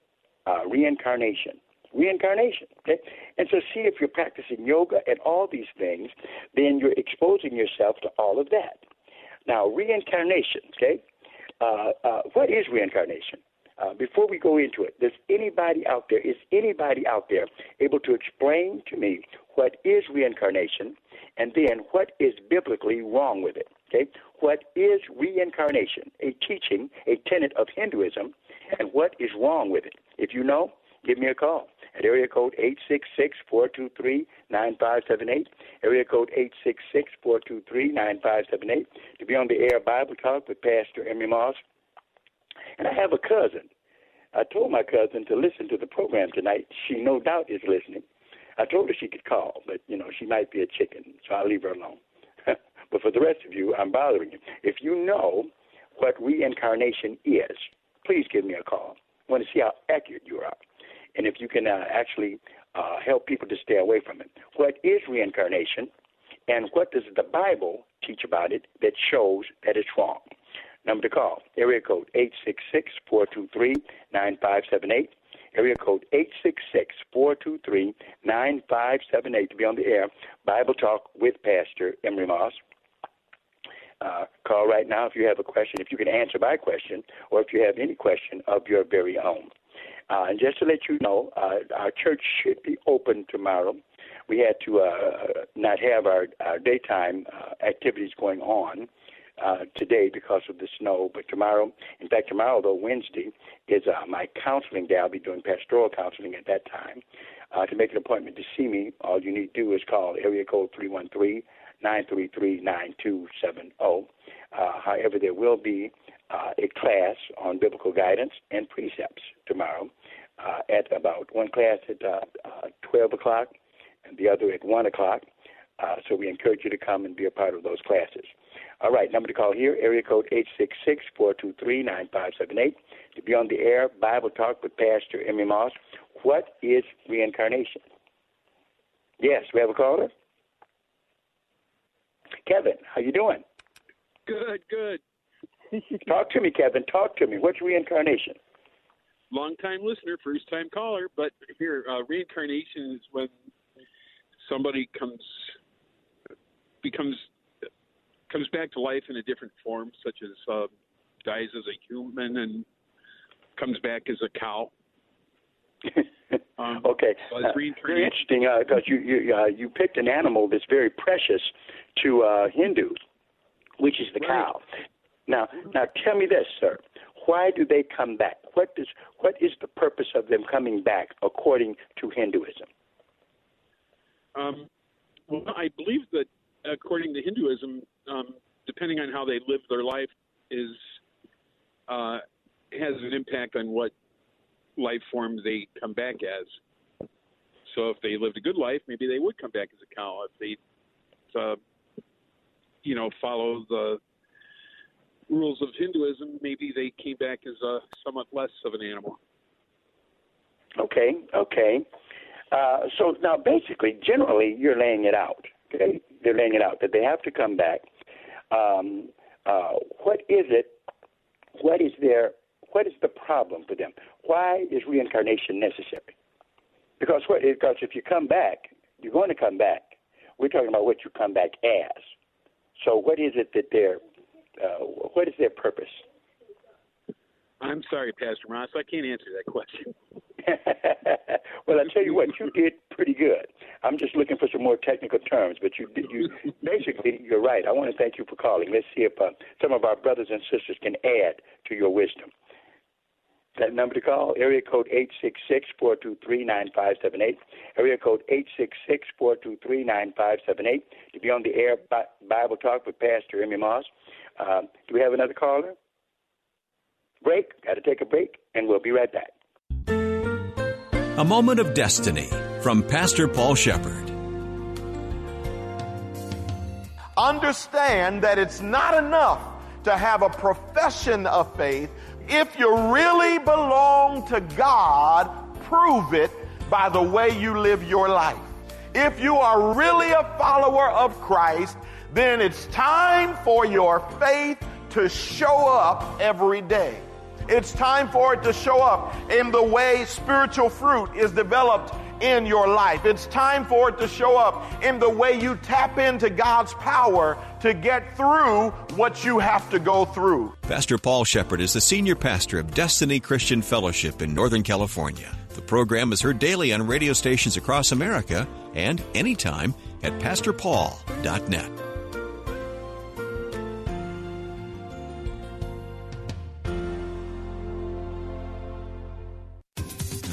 S1: uh, reincarnation. Reincarnation, okay? And so, see if you're practicing yoga and all these things, then you're exposing yourself to all of that. Now, reincarnation, okay? Uh, uh, what is reincarnation? Uh, before we go into it, does anybody out there, is anybody out there able to explain to me what is reincarnation and then what is biblically wrong with it? Okay? What is reincarnation? A teaching, a tenet of Hinduism, and what is wrong with it? If you know, give me a call at area code 866-423-9578, area code 866-423-9578 to be on the air Bible Talk with Pastor Emery Moss. And I have a cousin. I told my cousin to listen to the program tonight. She no doubt is listening. I told her she could call, but you know she might be a chicken, so I'll leave her alone. but for the rest of you, I'm bothering you. If you know what reincarnation is, please give me a call. I want to see how accurate you are, and if you can uh, actually uh, help people to stay away from it. What is reincarnation, and what does the Bible teach about it that shows that it's wrong? Number to call, area code 866-423-9578. Area code 866-423-9578 to be on the air. Bible Talk with Pastor Emery Moss. Uh, call right now if you have a question, if you can answer my question, or if you have any question of your very own. Uh, and just to let you know, uh, our church should be open tomorrow. We had to uh, not have our, our daytime uh, activities going on uh, today because of the snow. But tomorrow, in fact, tomorrow, though, Wednesday, is uh, my counseling day. I'll be doing pastoral counseling at that time. Uh, to make an appointment to see me, all you need to do is call area code 313 933 9270. Uh, however, there will be uh, a class on biblical guidance and precepts tomorrow uh, at about one class at uh, uh, 12 o'clock and the other at 1 o'clock. Uh, so we encourage you to come and be a part of those classes. All right, number to call here, area code 866-423-9578. To be on the air, Bible Talk with Pastor Emery Moss. What is reincarnation? Yes, we have a caller. Kevin, how you doing?
S14: Good, good.
S1: Talk to me, Kevin. Talk to me. What's reincarnation?
S14: Long time listener, first time caller. But here, uh, reincarnation is when somebody comes becomes comes back to life in a different form, such as uh, dies as a human and comes back as a cow.
S1: um, okay, uh, very interesting because uh, you you uh, you picked an animal that's very precious to uh, Hindus, which is the right. cow. Now, now tell me this, sir. Why do they come back? What does what is the purpose of them coming back according to Hinduism?
S14: Um, well, I believe that according to Hinduism, um, depending on how they live their life, is uh, has an impact on what life form they come back as. So if they lived a good life, maybe they would come back as a cow. If they, uh, you know, follow the rules of Hinduism, maybe they came back as a somewhat less of an animal.
S1: Okay, okay. Uh, so now, basically, generally, you're laying it out. Okay, they're laying it out that they have to come back. Um, uh, what is it? What is their? What is the problem for them? Why is reincarnation necessary? Because what? Because if you come back, you're going to come back. We're talking about what you come back as. So, what is it that they're? Uh, what is their purpose?
S14: I'm sorry, Pastor Ross, I can't answer that question.
S1: well, I tell you what, you did pretty good. I'm just looking for some more technical terms, but you you basically you're right. I want to thank you for calling. Let's see if uh, some of our brothers and sisters can add to your wisdom. That number to call, area code 866-423-9578. Area code 866-423-9578. To be on the air, Bible Talk with Pastor Emery Moss. Uh, do we have another caller? Break. Got to take a break, and we'll be right back.
S15: A Moment of Destiny from Pastor Paul Shepard.
S16: Understand that it's not enough to have a profession of faith. If you really belong to God, prove it by the way you live your life. If you are really a follower of Christ, then it's time for your faith to show up every day. It's time for it to show up in the way spiritual fruit is developed in your life. It's time for it to show up in the way you tap into God's power to get through what you have to go through.
S15: Pastor Paul Shepard is the senior pastor of Destiny Christian Fellowship in Northern California. The program is heard daily on radio stations across America and anytime at pastorpaul.net.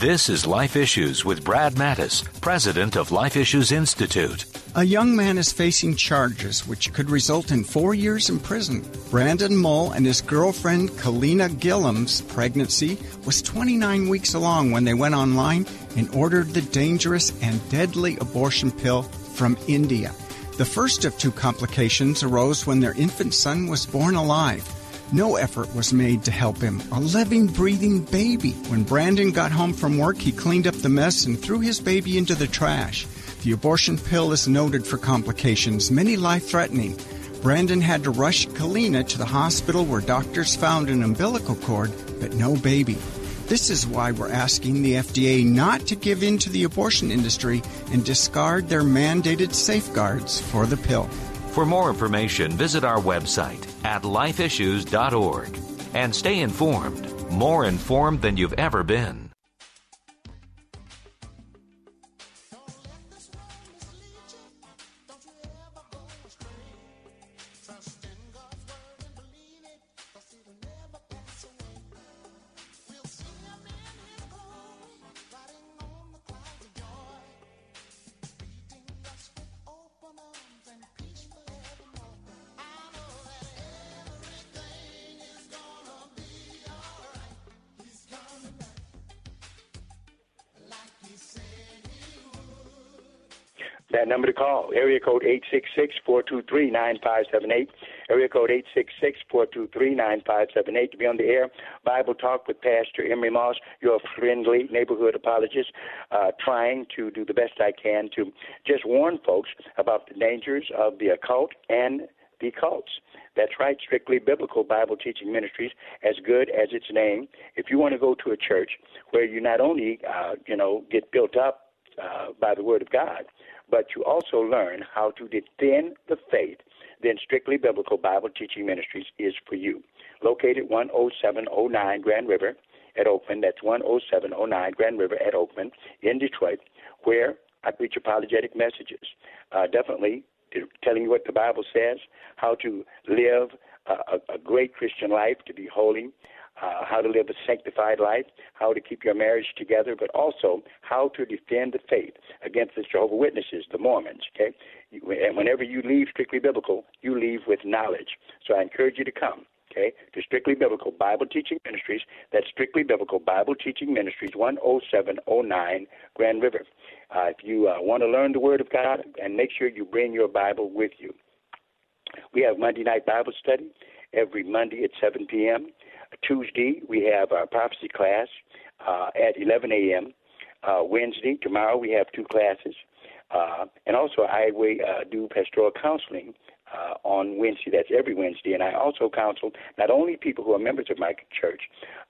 S17: This is Life Issues with Brad Mattes, president of Life Issues Institute. A young man is facing charges which could result in four years in prison. Brandon Mull and his girlfriend Kalina Gillum's pregnancy was 29 weeks along when they went online and ordered the dangerous and deadly abortion pill from India. The first of two complications arose when their infant son was born alive. No effort was made to help him, a living, breathing baby. When Brandon got home from work, he cleaned up the mess and threw his baby into the trash. The abortion pill is noted for complications, many life threatening. Brandon had to rush Kalina to the hospital where doctors found an umbilical cord, but no baby. This is why we're asking the FDA not to give in to the abortion industry and discard their mandated safeguards for the pill.
S18: For more information, visit our website at lifeissues.org and stay informed, more informed than you've ever been.
S1: That number to call, area code 866-423-9578, area code 866-423-9578 to be on the air. Bible Talk with Pastor Emery Moss, your friendly neighborhood apologist, uh, trying to do the best I can to just warn folks about the dangers of the occult and the cults. That's right, strictly biblical Bible teaching ministries, as good as its name. If you want to go to a church where you not only, uh, you know, get built up uh, by the Word of God, but you also learn how to defend the faith, then Strictly Biblical Bible Teaching Ministries is for you. Located 10709 Grand River at Oakland, that's 10709 Grand River at Oakland in Detroit, where I preach apologetic messages. Uh, definitely telling you what the Bible says, how to live a, a great Christian life, to be holy, uh, how to live a sanctified life, how to keep your marriage together, but also how to defend the faith against the Jehovah Witnesses, the Mormons. Okay, and whenever you leave strictly biblical, you leave with knowledge. So I encourage you to come. Okay, to Strictly Biblical Bible Teaching Ministries. That's Strictly Biblical Bible Teaching Ministries, 10709 Grand River. Uh, if you uh, want to learn the Word of God, and make sure you bring your Bible with you. We have Monday night Bible study every Monday at 7 p.m. Tuesday, we have our prophecy class uh, at 11 a.m. Uh, Wednesday, tomorrow, we have two classes. Uh, and also, I uh, do pastoral counseling uh, on Wednesday. That's every Wednesday. And I also counsel not only people who are members of my church,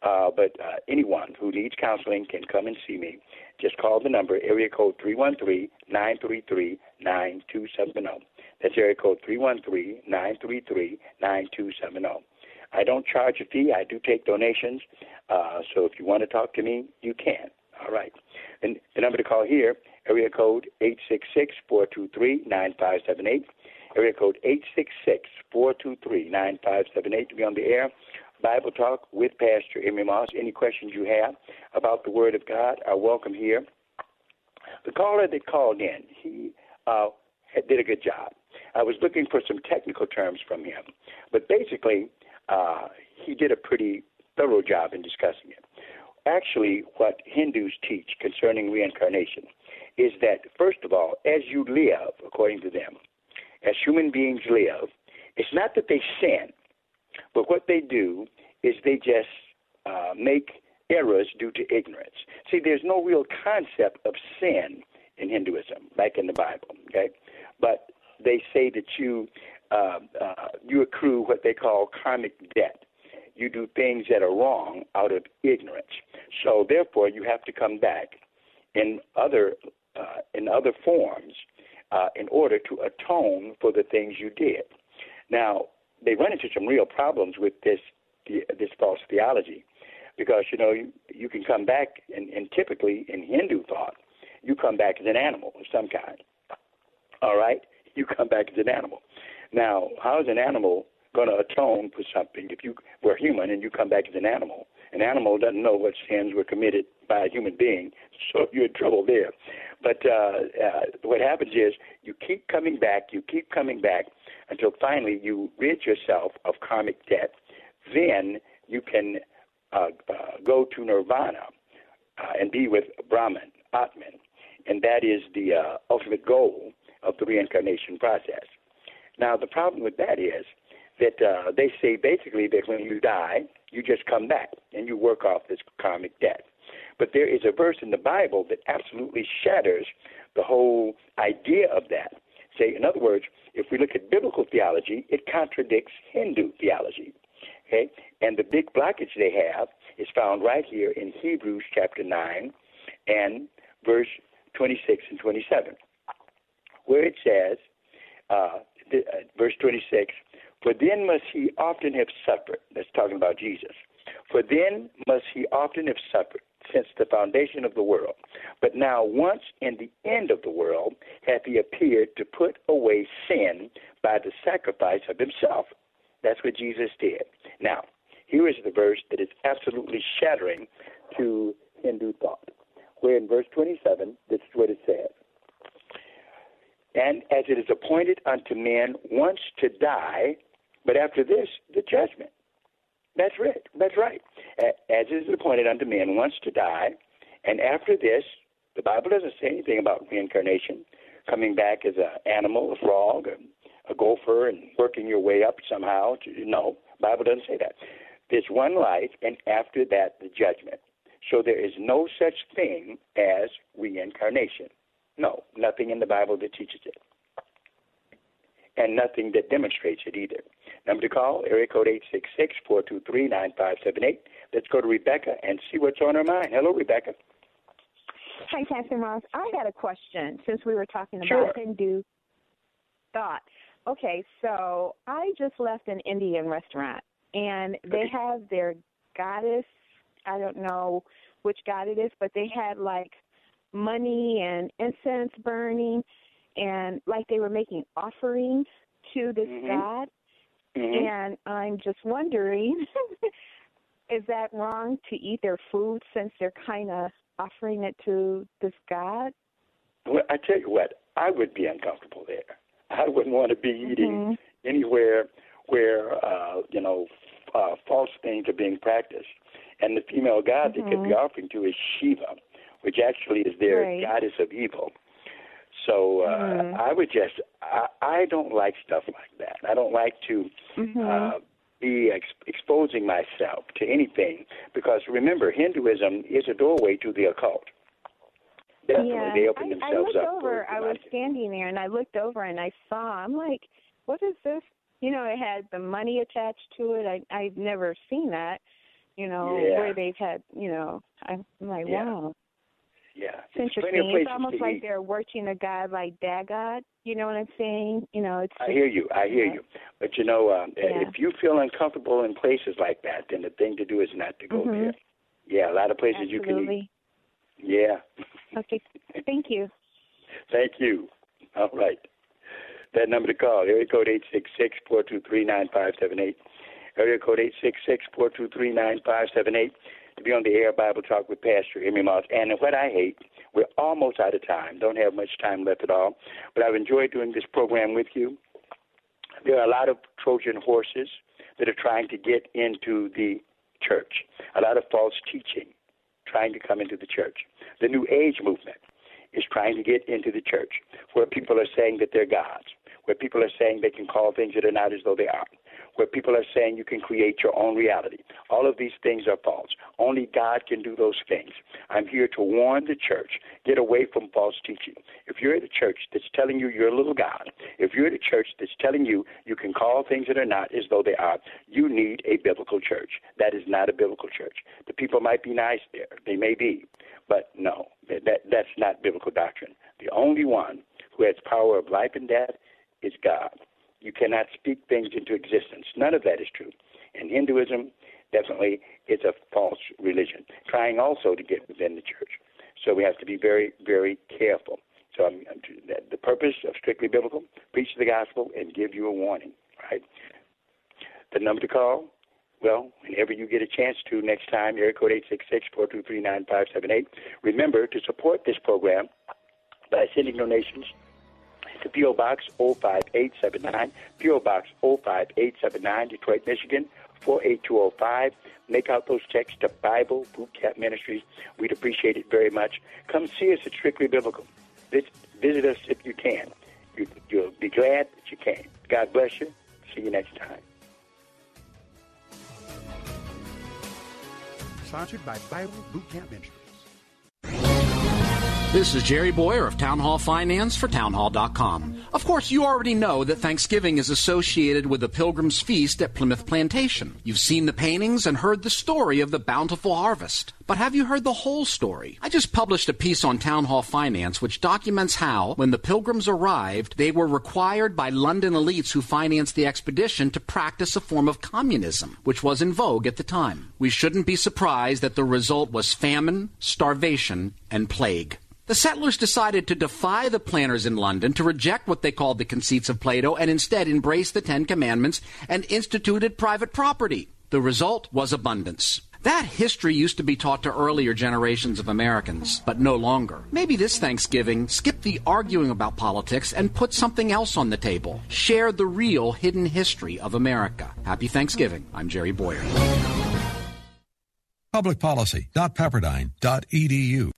S1: uh, but uh, anyone who needs counseling can come and see me. Just call the number, area code 313 933 9270. That's area code 313 933 9270. I don't charge a fee. I do take donations. Uh, so if you want to talk to me, you can. All right. And the number to call here, area code 866-423-9578. Area code 866-423-9578 to be on the air. Bible Talk with Pastor Emery Moss. Any questions you have about the Word of God are welcome here. The caller that called in, he uh, did a good job. I was looking for some technical terms from him, but basically, uh, he did a pretty thorough job in discussing it. Actually, what Hindus teach concerning reincarnation is that, first of all, as you live, according to them, as human beings live, it's not that they sin, but what they do is they just uh, make errors due to ignorance. See, there's no real concept of sin in Hinduism, like in the Bible, okay? But they say that you uh, uh, you accrue what they call karmic debt. You do things that are wrong out of ignorance. So therefore, you have to come back in other uh, in other forms uh, in order to atone for the things you did. Now, they run into some real problems with this this false theology, because you know you, you can come back, and, and typically in Hindu thought, you come back as an animal of some kind. All right, you come back as an animal. Now, how is an animal going to atone for something if you were human and you come back as an animal? An animal doesn't know what sins were committed by a human being, so you're in trouble there. But uh, uh, what happens is you keep coming back, you keep coming back until finally you rid yourself of karmic debt. Then you can uh, uh, go to nirvana uh, and be with Brahman, Atman, and that is the uh, ultimate goal of the reincarnation process. Now, the problem with that is that uh, they say basically that when you die, you just come back and you work off this karmic debt. But there is a verse in the Bible that absolutely shatters the whole idea of that. Say, in other words, if we look at biblical theology, it contradicts Hindu theology. Okay? And the big blockage they have is found right here in Hebrews chapter 9 and verse 26 and 27, where it says, uh, Uh, verse 26, For then must he often have suffered. That's talking about Jesus. For then must he often have suffered since the foundation of the world. But now, once in the end of the world, hath he appeared to put away sin by the sacrifice of himself. That's what Jesus did. Now, here is the verse that is absolutely shattering to Hindu thought, where in verse 27, this is what it says. And as it is appointed unto men once to die, but after this, the judgment. That's right. That's right. As it is appointed unto men once to die, and after this, the Bible doesn't say anything about reincarnation, coming back as an animal, a frog, a, a gopher, and working your way up somehow. To, no, Bible doesn't say that. There's one life, and after that, the judgment. So there is no such thing as reincarnation. No, nothing in the Bible that teaches it. And nothing that demonstrates it either. Number to call, area code 866-423-9578. Let's go to Rebecca and see what's on her mind. Hello, Rebecca.
S9: Hi, Pastor Moss. I had a question since we were talking about
S1: Sure.
S9: Hindu thought. Okay, so I just left an Indian restaurant, and they have their goddess. I don't know which god it is, but they had like money and incense burning, and like they were making offerings to this
S1: Mhm.
S9: god.
S1: Mhm.
S9: And I'm just wondering, is that wrong to eat their food since they're kind of offering it to this god?
S1: Well, I tell you what, I would be uncomfortable there. I wouldn't want to be eating anywhere where uh, you know uh, false things are being practiced. And the female god they could be
S9: Mhm.
S1: offering to is Shiva, which actually is their
S9: Right.
S1: goddess of evil. So uh,
S9: Mhm.
S1: I would just I, I don't like stuff like that. I don't like to
S9: Mhm.
S1: uh, be ex- exposing myself to anything because remember Hinduism is a doorway to the occult. Definitely,
S9: yeah,
S1: they open
S9: I, I
S1: themselves
S9: looked
S1: up.
S9: over. I was standing there, and I looked over, and I saw. I'm like, what is this? You know, it had the money attached to it. I I've never seen that. You know,
S1: Yeah.
S9: where they've had. You know, I'm like,
S1: Yeah.
S9: wow,
S1: Yeah,
S9: it's
S1: There's plenty of
S9: interesting. It's almost like
S1: eat.
S9: they're worshiping a god like Dagon. You know what I'm saying? You know, it's.
S1: I hear you. I hear
S9: yeah.
S1: you. But you know, um,
S9: Yeah.
S1: if you feel uncomfortable in places like that, then the thing to do is not to go
S9: Mhm.
S1: there. Yeah, a lot of places you can
S9: Absolutely.
S1: eat. Yeah.
S9: Okay. Thank you.
S1: Thank you. All right. That number to call, area code eight six six four two three nine five seven eight. Area code eight six six four two three nine five seven eight. To be on the air Bible Talk with Pastor Emery Moss. And what I hate, we're almost out of time. Don't have much time left at all. But I've enjoyed doing this program with you. There are a lot of Trojan horses that are trying to get into the church. A lot of false teaching trying to come into the church. The New Age movement is trying to get into the church, where people are saying that they're gods, where people are saying they can call things that are not as though they are, where people are saying you can create your own reality. All of these things are false. Only God can do those things. I'm here to warn the church get away from false teaching. If you're at a church that's telling you you're a little God, if you're at a church that's telling you you can call things that are not as though they are, you need a biblical church. That is not a biblical church. The people might be nice there, they may be, but no, that, that that's not biblical doctrine. The only one who has power of life and death is God. You cannot speak things into existence. None of that is true. And Hinduism definitely is a false religion, trying also to get within the church. So we have to be very, very careful. So I'm, I'm, the purpose of strictly biblical: preach the gospel and give you a warning. Right. The number to call. Well, whenever you get a chance to next time, area code eight six six four two three nine five seven eight. Remember to support this program by sending donations to P.O. Box 05879, P.O. Box 05879, Detroit, Michigan 48205. Make out those checks to Bible Boot Camp Ministries. We'd appreciate it very much. Come see us at Strictly Biblical. Visit, us if you can. You, you'll be glad that you came. God bless you. See you next time.
S19: Sponsored by Bible Boot Camp Ministries.
S20: This is Jerry Bowyer of Town Hall Finance for townhall.com. Of course, you already know that Thanksgiving is associated with the Pilgrim's Feast at Plymouth Plantation. You've seen the paintings and heard the story of the bountiful harvest. But have you heard the whole story? I just published a piece on Town Hall Finance which documents how, when the Pilgrims arrived, they were required by London elites who financed the expedition to practice a form of communism, which was in vogue at the time. We shouldn't be surprised that the result was famine, starvation, and plague. The settlers decided to defy the planters in London, to reject what they called the conceits of Plato, and instead embrace the Ten Commandments and instituted private property. The result was abundance. That history used to be taught to earlier generations of Americans, but no longer. Maybe this Thanksgiving, skip the arguing about politics and put something else on the table. Share the real hidden history of America. Happy Thanksgiving. I'm Jerry Bowyer.
S21: Publicpolicy.pepperdine.edu.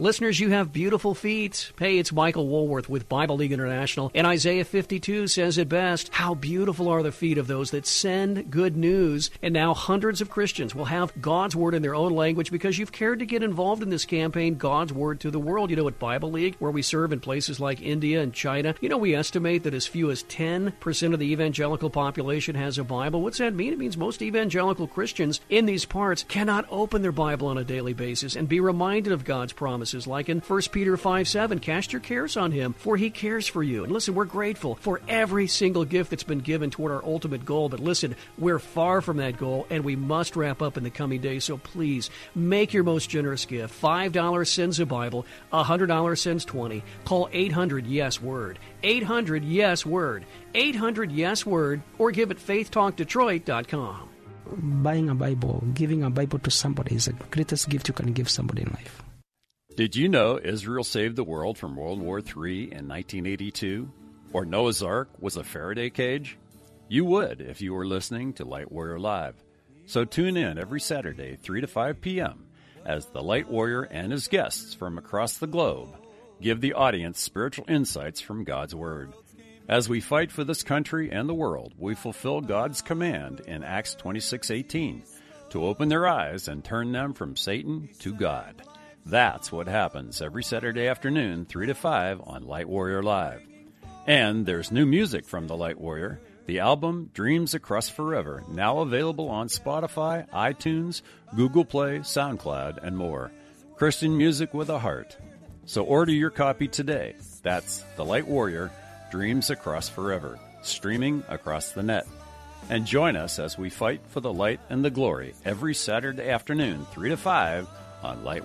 S22: Listeners, you have beautiful feet. Hey, it's Michael Woolworth with Bible League International, and Isaiah 52 says it best How beautiful are the feet of those that send good news. And now hundreds of Christians will have God's Word in their own language because you've cared to get involved in this campaign, God's Word to the World. You know, at Bible League, where we serve in places like India and China, you know, we estimate that as few as 10% of the evangelical population has a Bible. What's that mean? It means most evangelical Christians in these parts cannot open their Bible on a daily basis and be reminded of God's promises like in 1 Peter 5 7. Cast your cares on him, for he cares for you. And listen, we're grateful for every single gift that's been given toward our ultimate goal. But listen, we're far from that goal, and we must wrap up in the coming days. So please make your most generous gift. $5 sends a Bible, $100 sends 20. Call 800 Yes Word. 800 Yes Word. 800 Yes Word, or give at faithtalkdetroit.com.
S23: Buying a Bible, giving a Bible to somebody is the greatest gift you can give somebody in life.
S5: Did you know Israel saved the world from World War III in 1982? Or Noah's Ark was a Faraday cage? You would if you were listening to Light Warrior Live. So tune in every Saturday, 3 to 5 p.m., as the Light Warrior and his guests from across the globe give the audience spiritual insights from God's Word. As we fight for this country and the world, we fulfill God's command in Acts 26:18 to open their eyes and turn them from Satan to God. That's what happens every Saturday afternoon, 3 to 5 on Light Warrior Live. And there's new music from the Light Warrior. The album Dreams Across Forever, now available on Spotify, iTunes, Google Play, SoundCloud, and more. Christian music with a heart. So order your copy today. That's The Light Warrior Dreams Across Forever, streaming across the net. And join us as we fight for the light and the glory every Saturday afternoon, 3 to 5 on Light